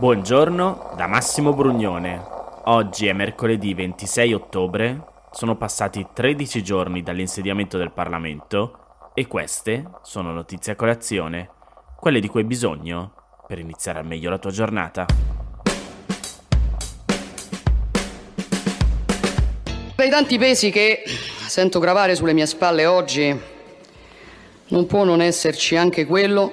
Buongiorno da Massimo Brugnone. Oggi è mercoledì 26 ottobre, sono passati 13 giorni dall'insediamento del Parlamento e queste sono notizie a colazione, quelle di cui hai bisogno per iniziare al meglio la tua giornata. Tra i tanti pesi che sento gravare sulle mie spalle oggi, non può non esserci anche quello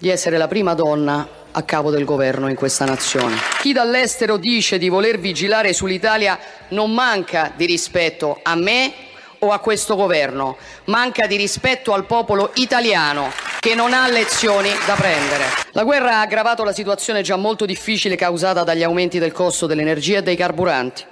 di essere la prima donna a capo del governo in questa nazione. Chi dall'estero dice di voler vigilare sull'Italia non manca di rispetto a me o a questo governo, manca di rispetto al popolo italiano che non ha lezioni da prendere. La guerra ha aggravato la situazione già molto difficile causata dagli aumenti del costo dell'energia e dei carburanti.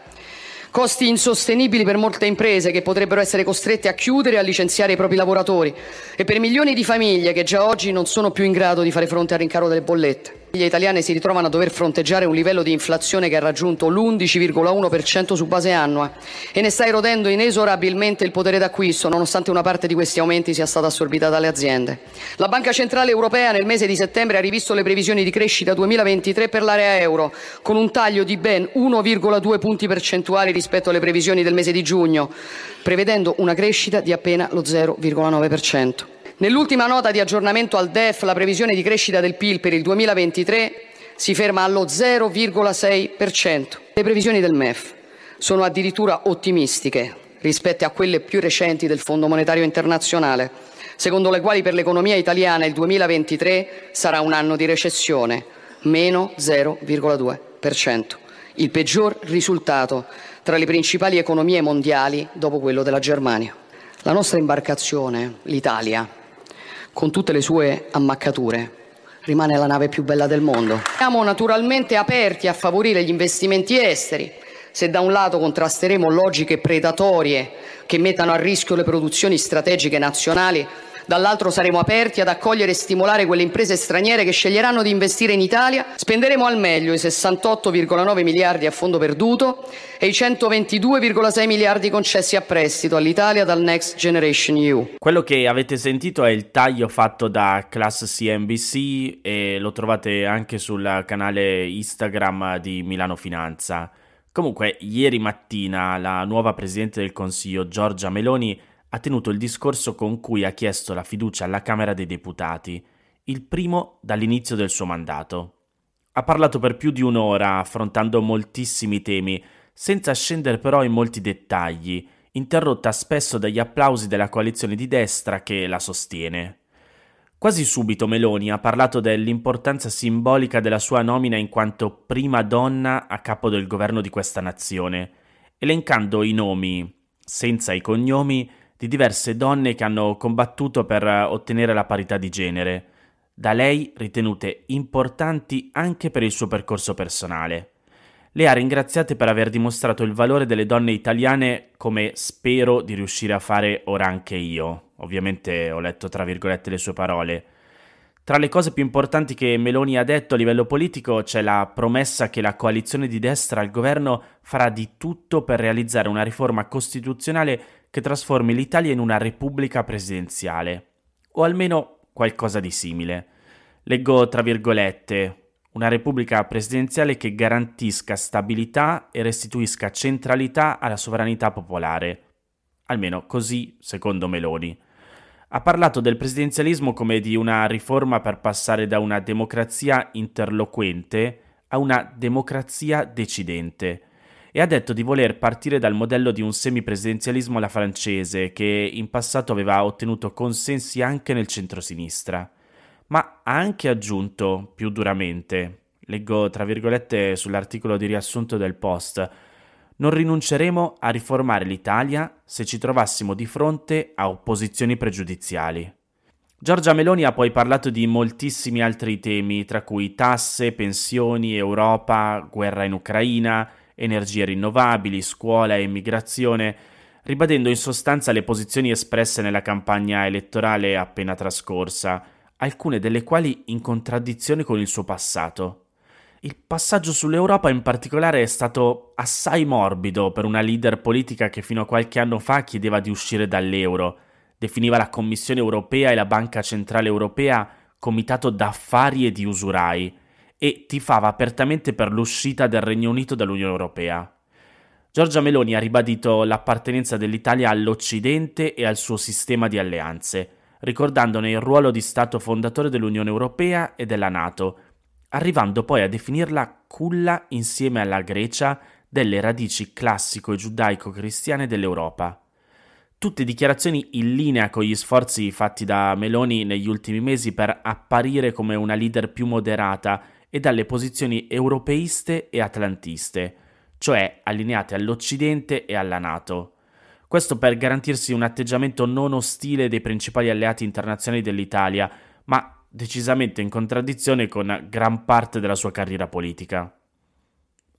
Costi insostenibili per molte imprese che potrebbero essere costrette a chiudere e a licenziare i propri lavoratori e per milioni di famiglie che già oggi non sono più in grado di fare fronte al rincaro delle bollette. Le italiane si ritrovano a dover fronteggiare un livello di inflazione che ha raggiunto l'11,1% su base annua e ne sta erodendo inesorabilmente il potere d'acquisto, nonostante una parte di questi aumenti sia stata assorbita dalle aziende. La Banca Centrale Europea nel mese di settembre ha rivisto le previsioni di crescita 2023 per l'area euro, con un taglio di ben 1,2 punti percentuali rispetto alle previsioni del mese di giugno, prevedendo una crescita di appena lo 0,9%. Nell'ultima nota di aggiornamento al DEF la previsione di crescita del PIL per il 2023 si ferma allo 0,6%. Le previsioni del MEF sono addirittura ottimistiche rispetto a quelle più recenti del Fondo monetario internazionale, secondo le quali per l'economia italiana il 2023 sarà un anno di recessione, meno 0,2%, il peggior risultato tra le principali economie mondiali dopo quello della Germania. La nostra imbarcazione, l'Italia, con tutte le sue ammaccature, rimane la nave più bella del mondo. Siamo naturalmente aperti a favorire gli investimenti esteri. Se da un lato contrasteremo logiche predatorie che mettano a rischio le produzioni strategiche nazionali, dall'altro saremo aperti ad accogliere e stimolare quelle imprese straniere che sceglieranno di investire in Italia, spenderemo al meglio i 68,9 miliardi a fondo perduto e i 122,6 miliardi concessi a prestito all'Italia dal Next Generation EU. Quello che avete sentito è il taglio fatto da Class CNBC e lo trovate anche sul canale Instagram di Milano Finanza. Comunque, ieri mattina la nuova Presidente del Consiglio, Giorgia Meloni, ha tenuto il discorso con cui ha chiesto la fiducia alla Camera dei Deputati, il primo dall'inizio del suo mandato. Ha parlato per più di un'ora, affrontando moltissimi temi, senza scendere però in molti dettagli, interrotta spesso dagli applausi della coalizione di destra che la sostiene. Quasi subito Meloni ha parlato dell'importanza simbolica della sua nomina in quanto prima donna a capo del governo di questa nazione, elencando i nomi, senza i cognomi, di diverse donne che hanno combattuto per ottenere la parità di genere, da lei ritenute importanti anche per il suo percorso personale. Le ha ringraziate per aver dimostrato il valore delle donne italiane come spero di riuscire a fare ora anche io. Ovviamente ho letto tra virgolette le sue parole. Tra le cose più importanti che Meloni ha detto a livello politico c'è la promessa che la coalizione di destra al governo farà di tutto per realizzare una riforma costituzionale che trasformi l'Italia in una repubblica presidenziale, o almeno qualcosa di simile. Leggo tra virgolette, una repubblica presidenziale che garantisca stabilità e restituisca centralità alla sovranità popolare. Almeno così, secondo Meloni. Ha parlato del presidenzialismo come di una riforma per passare da una democrazia interloquente a una democrazia decidente e ha detto di voler partire dal modello di un semipresidenzialismo alla francese che in passato aveva ottenuto consensi anche nel centrosinistra. Ma ha anche aggiunto, più duramente, leggo tra virgolette sull'articolo di riassunto del post, non rinunceremo a riformare l'Italia se ci trovassimo di fronte a opposizioni pregiudiziali. Giorgia Meloni ha poi parlato di moltissimi altri temi, tra cui tasse, pensioni, Europa, guerra in Ucraina, energie rinnovabili, scuola e immigrazione, ribadendo in sostanza le posizioni espresse nella campagna elettorale appena trascorsa, alcune delle quali in contraddizione con il suo passato. Il passaggio sull'Europa in particolare è stato assai morbido per una leader politica che fino a qualche anno fa chiedeva di uscire dall'euro, definiva la Commissione europea e la Banca Centrale Europea comitato d'affari e di usurai, e tifava apertamente per l'uscita del Regno Unito dall'Unione Europea. Giorgia Meloni ha ribadito l'appartenenza dell'Italia all'Occidente e al suo sistema di alleanze, ricordandone il ruolo di Stato fondatore dell'Unione Europea e della Nato, arrivando poi a definirla culla insieme alla Grecia delle radici classico e giudaico-cristiane dell'Europa. Tutte dichiarazioni in linea con gli sforzi fatti da Meloni negli ultimi mesi per apparire come una leader più moderata e dalle posizioni europeiste e atlantiste, cioè allineate all'Occidente e alla Nato. Questo per garantirsi un atteggiamento non ostile dei principali alleati internazionali dell'Italia, ma decisamente in contraddizione con gran parte della sua carriera politica.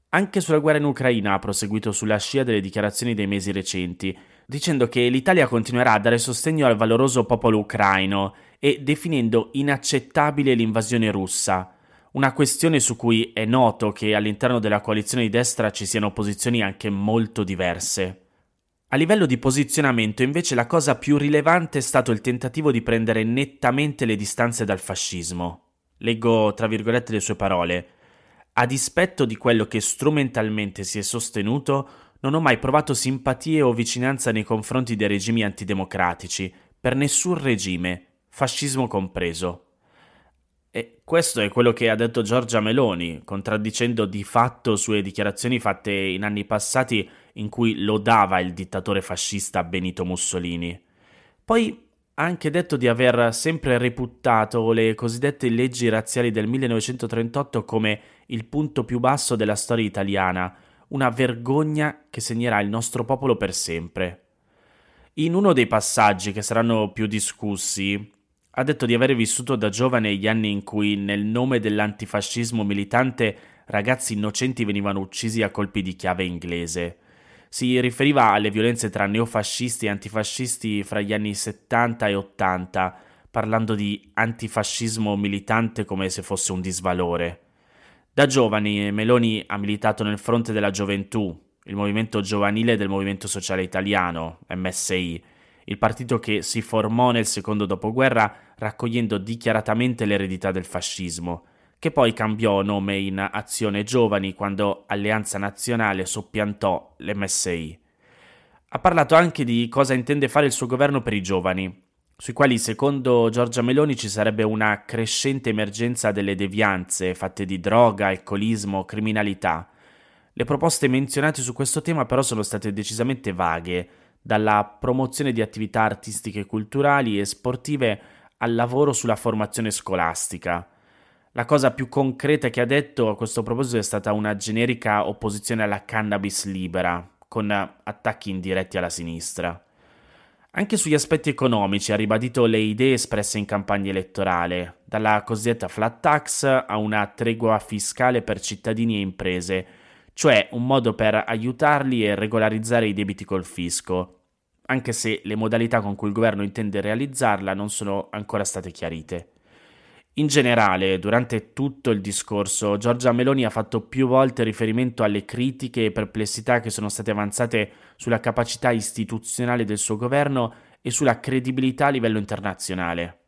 Anche sulla guerra in Ucraina ha proseguito sulla scia delle dichiarazioni dei mesi recenti, dicendo che l'Italia continuerà a dare sostegno al valoroso popolo ucraino e definendo inaccettabile l'invasione russa, una questione su cui è noto che all'interno della coalizione di destra ci siano posizioni anche molto diverse. A livello di posizionamento invece la cosa più rilevante è stato il tentativo di prendere nettamente le distanze dal fascismo. Leggo tra virgolette le sue parole. A dispetto di quello che strumentalmente si è sostenuto, non ho mai provato simpatie o vicinanza nei confronti dei regimi antidemocratici, per nessun regime, fascismo compreso. E questo è quello che ha detto Giorgia Meloni, contraddicendo di fatto sue dichiarazioni fatte in anni passati in cui lodava il dittatore fascista Benito Mussolini. Poi ha anche detto di aver sempre reputato le cosiddette leggi razziali del 1938 come il punto più basso della storia italiana, una vergogna che segnerà il nostro popolo per sempre. In uno dei passaggi che saranno più discussi, ha detto di aver vissuto da giovane gli anni in cui, nel nome dell'antifascismo militante, ragazzi innocenti venivano uccisi a colpi di chiave inglese. Si riferiva alle violenze tra neofascisti e antifascisti fra gli anni 70 e 80, parlando di antifascismo militante come se fosse un disvalore. Da giovani Meloni ha militato nel fronte della gioventù, il movimento giovanile del Movimento Sociale Italiano, MSI, il partito che si formò nel secondo dopoguerra raccogliendo dichiaratamente l'eredità del fascismo, che poi cambiò nome in Azione Giovani quando Alleanza Nazionale soppiantò l'MSI. Ha parlato anche di cosa intende fare il suo governo per i giovani, sui quali secondo Giorgia Meloni ci sarebbe una crescente emergenza delle devianze fatte di droga, alcolismo, criminalità. Le proposte menzionate su questo tema però sono state decisamente vaghe, dalla promozione di attività artistiche, culturali e sportive al lavoro sulla formazione scolastica. La cosa più concreta che ha detto a questo proposito è stata una generica opposizione alla cannabis libera, con attacchi indiretti alla sinistra. Anche sugli aspetti economici ha ribadito le idee espresse in campagna elettorale, dalla cosiddetta flat tax a una tregua fiscale per cittadini e imprese, cioè un modo per aiutarli e regolarizzare i debiti col fisco, anche se le modalità con cui il governo intende realizzarla non sono ancora state chiarite. In generale, durante tutto il discorso, Giorgia Meloni ha fatto più volte riferimento alle critiche e perplessità che sono state avanzate sulla capacità istituzionale del suo governo e sulla credibilità a livello internazionale.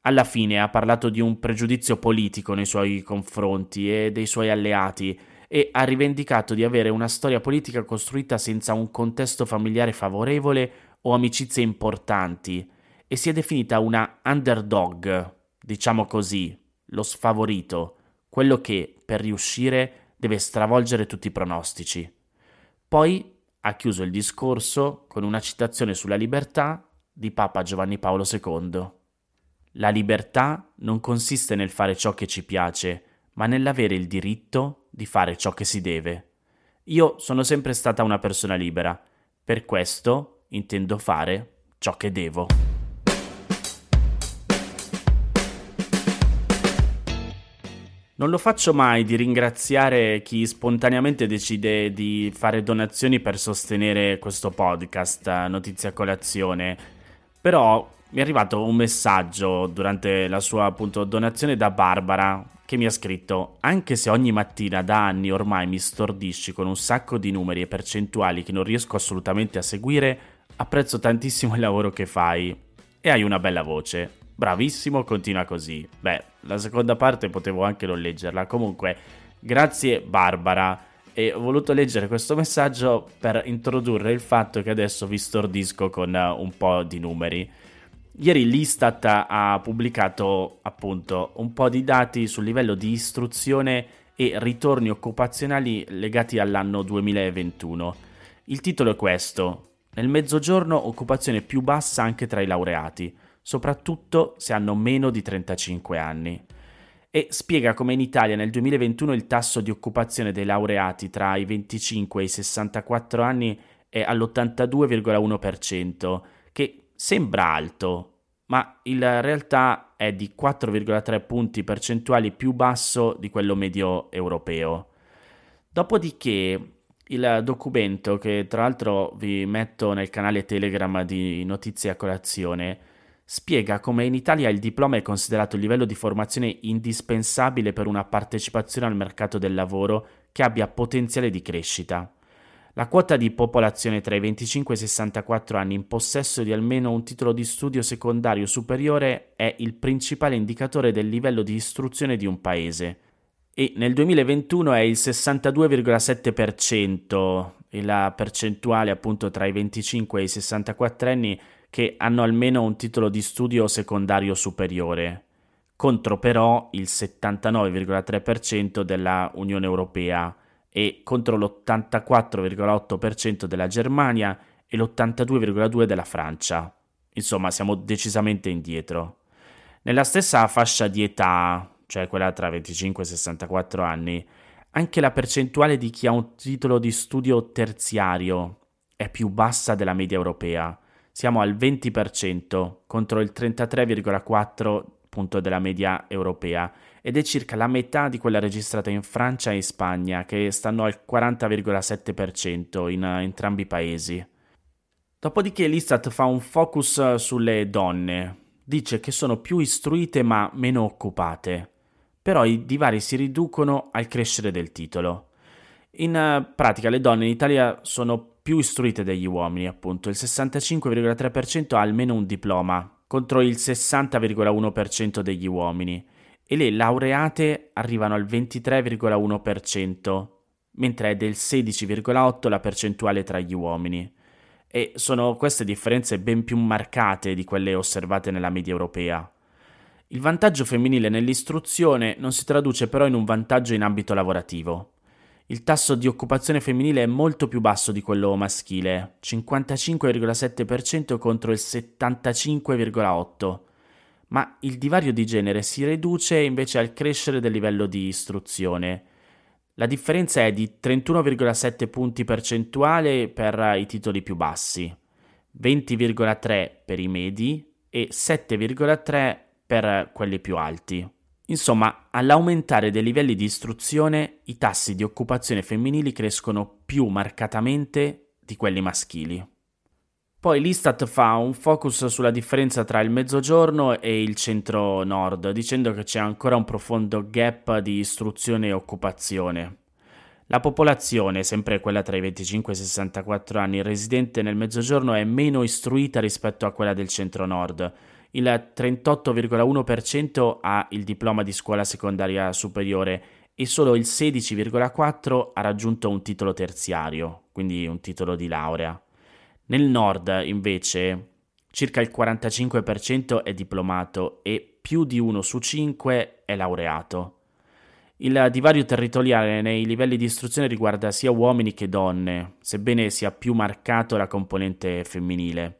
Alla fine ha parlato di un pregiudizio politico nei suoi confronti e dei suoi alleati e ha rivendicato di avere una storia politica costruita senza un contesto familiare favorevole o amicizie importanti e si è definita una underdog, diciamo così, lo sfavorito, quello che per riuscire deve stravolgere tutti i pronostici. Poi ha chiuso il discorso con una citazione sulla libertà di Papa Giovanni Paolo II. La libertà non consiste nel fare ciò che ci piace, ma nell'avere il diritto di fare ciò che si deve. Io sono sempre stata una persona libera, per questo intendo fare ciò che devo. Non lo faccio mai di ringraziare chi spontaneamente decide di fare donazioni per sostenere questo podcast, Notizia Colazione, però mi è arrivato un messaggio durante la sua appunto donazione da Barbara che mi ha scritto anche se ogni mattina da anni ormai mi stordisci con un sacco di numeri e percentuali che non riesco assolutamente a seguire, apprezzo tantissimo il lavoro che fai e hai una bella voce. Bravissimo, continua così. Beh, la seconda parte potevo anche non leggerla. Comunque, grazie Barbara. E ho voluto leggere questo messaggio per introdurre il fatto che adesso vi stordisco con un po' di numeri. Ieri l'Istat ha pubblicato appunto un po' di dati sul livello di istruzione e ritorni occupazionali legati all'anno 2021. Il titolo è questo. Nel mezzogiorno occupazione più bassa anche tra i laureati, soprattutto se hanno meno di 35 anni. E spiega come in Italia nel 2021 il tasso di occupazione dei laureati tra i 25 e i 64 anni è all'82,1%, che sembra alto, ma in realtà è di 4,3 punti percentuali più basso di quello medio europeo. Dopodiché il documento, che tra l'altro vi metto nel canale Telegram di Notizie a Colazione, spiega come in Italia il diploma è considerato il livello di formazione indispensabile per una partecipazione al mercato del lavoro che abbia potenziale di crescita. La quota di popolazione tra i 25 e i 64 anni. In possesso di almeno un titolo di studio secondario superiore è il principale indicatore del livello di istruzione di un paese. E nel 2021 è il 62,7%, la percentuale appunto tra i 25 e i 64 anni che hanno almeno un titolo di studio secondario superiore, contro però il 79,3% della Unione Europea e contro l'84,8% della Germania e l'82,2% della Francia. Insomma, siamo decisamente indietro. Nella stessa fascia di età, cioè quella tra 25 e 64 anni, anche la percentuale di chi ha un titolo di studio terziario è più bassa della media europea. Siamo al 20% contro il 33,4% della media europea ed è circa la metà di quella registrata in Francia e in Spagna, che stanno al 40,7% in entrambi i paesi. Dopodiché l'Istat fa un focus sulle donne, dice che sono più istruite ma meno occupate, però i divari si riducono al crescere del titolo. In pratica le donne in Italia sono più istruite degli uomini, appunto, il 65,3% ha almeno un diploma, contro il 60,1% degli uomini e le laureate arrivano al 23,1%, mentre è del 16,8% la percentuale tra gli uomini. E sono queste differenze ben più marcate di quelle osservate nella media europea. Il vantaggio femminile nell'istruzione non si traduce però in un vantaggio in ambito lavorativo. Il tasso di occupazione femminile è molto più basso di quello maschile, 55,7% contro il 75,8%, ma il divario di genere si riduce invece al crescere del livello di istruzione. La differenza è di 31,7 punti percentuali per i titoli più bassi, 20,3 per i medi e 7,3 per quelli più alti. Insomma, all'aumentare dei livelli di istruzione, i tassi di occupazione femminili crescono più marcatamente di quelli maschili. Poi l'Istat fa un focus sulla differenza tra il mezzogiorno e il centro-nord, dicendo che c'è ancora un profondo gap di istruzione e occupazione. La popolazione, sempre quella tra i 25 e i 64 anni, residente nel mezzogiorno è meno istruita rispetto a quella del centro-nord. Il 38,1% ha il diploma di scuola secondaria superiore e solo il 16,4% ha raggiunto un titolo terziario, quindi un titolo di laurea. Nel nord, invece, circa il 45% è diplomato e più di uno su cinque è laureato. Il divario territoriale nei livelli di istruzione riguarda sia uomini che donne, sebbene sia più marcato la componente femminile.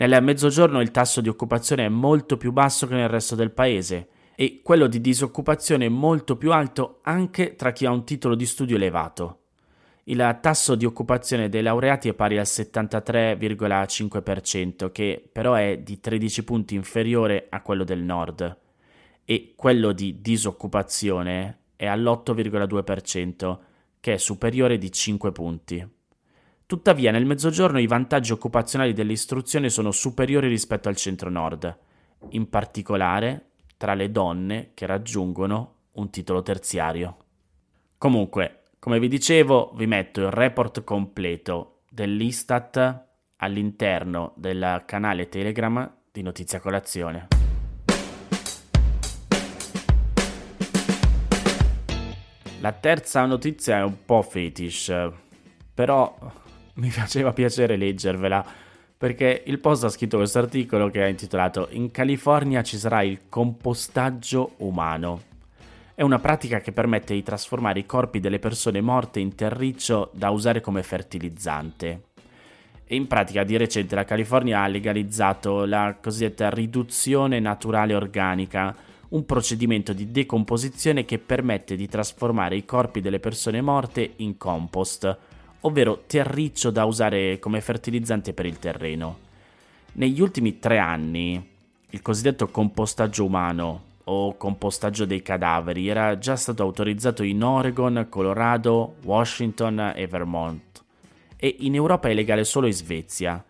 Nel mezzogiorno il tasso di occupazione è molto più basso che nel resto del paese e quello di disoccupazione è molto più alto anche tra chi ha un titolo di studio elevato. Il tasso di occupazione dei laureati è pari al 73,5%, che però è di 13 punti inferiore a quello del nord, e quello di disoccupazione è all'8,2%, che è superiore di 5 punti. Tuttavia nel mezzogiorno i vantaggi occupazionali dell'istruzione sono superiori rispetto al centro-nord, in particolare tra le donne che raggiungono un titolo terziario. Comunque, come vi dicevo, vi metto il report completo dell'Istat all'interno del canale Telegram di Notizia Colazione. La terza notizia è un po' fetish, però mi faceva piacere leggervela perché il post ha scritto questo articolo che è intitolato In California ci sarà il compostaggio umano. È una pratica che permette di trasformare i corpi delle persone morte in terriccio da usare come fertilizzante. E in pratica di recente la California ha legalizzato la cosiddetta riduzione naturale organica, un procedimento di decomposizione che permette di trasformare i corpi delle persone morte in compost, ovvero terriccio da usare come fertilizzante per il terreno. Negli ultimi tre anni, il cosiddetto compostaggio umano o compostaggio dei cadaveri era già stato autorizzato in Oregon, Colorado, Washington e Vermont e in Europa è legale solo in Svezia.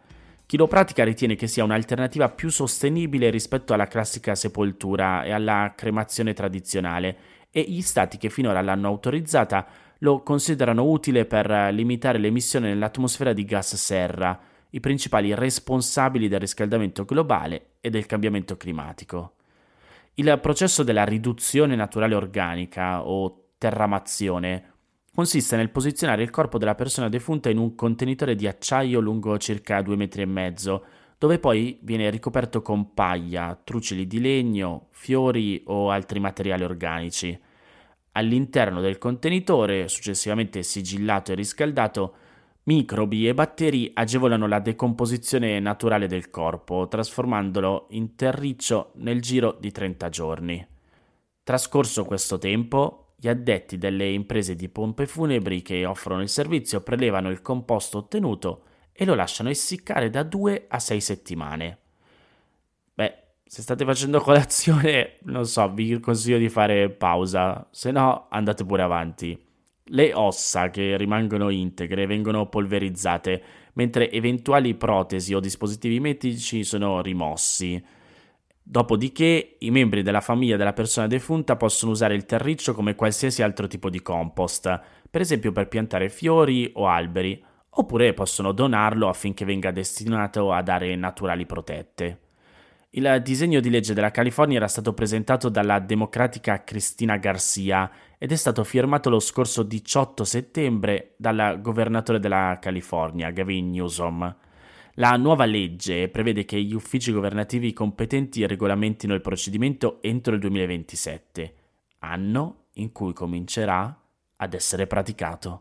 Chi lo pratica ritiene che sia un'alternativa più sostenibile rispetto alla classica sepoltura e alla cremazione tradizionale e gli stati che finora l'hanno autorizzata lo considerano utile per limitare l'emissione nell'atmosfera di gas serra, i principali responsabili del riscaldamento globale e del cambiamento climatico. Il processo della riduzione naturale organica o terramazione consiste nel posizionare il corpo della persona defunta in un contenitore di acciaio lungo circa due metri e mezzo, dove poi viene ricoperto con paglia, trucoli di legno, fiori o altri materiali organici. All'interno del contenitore, successivamente sigillato e riscaldato, microbi e batteri agevolano la decomposizione naturale del corpo, trasformandolo in terriccio nel giro di 30 giorni. Trascorso questo tempo, gli addetti delle imprese di pompe funebri che offrono il servizio prelevano il composto ottenuto e lo lasciano essiccare da 2 a 6 settimane. Se state facendo colazione, non so, vi consiglio di fare pausa, se no andate pure avanti. Le ossa che rimangono integre vengono polverizzate, mentre eventuali protesi o dispositivi medici sono rimossi. Dopodiché i membri della famiglia della persona defunta possono usare il terriccio come qualsiasi altro tipo di compost, per esempio per piantare fiori o alberi, oppure possono donarlo affinché venga destinato ad aree naturali protette. Il disegno di legge della California era stato presentato dalla democratica Cristina Garcia ed è stato firmato lo scorso 18 settembre dal governatore della California, Gavin Newsom. La nuova legge prevede che gli uffici governativi competenti regolamentino il procedimento entro il 2027, anno in cui comincerà ad essere praticato.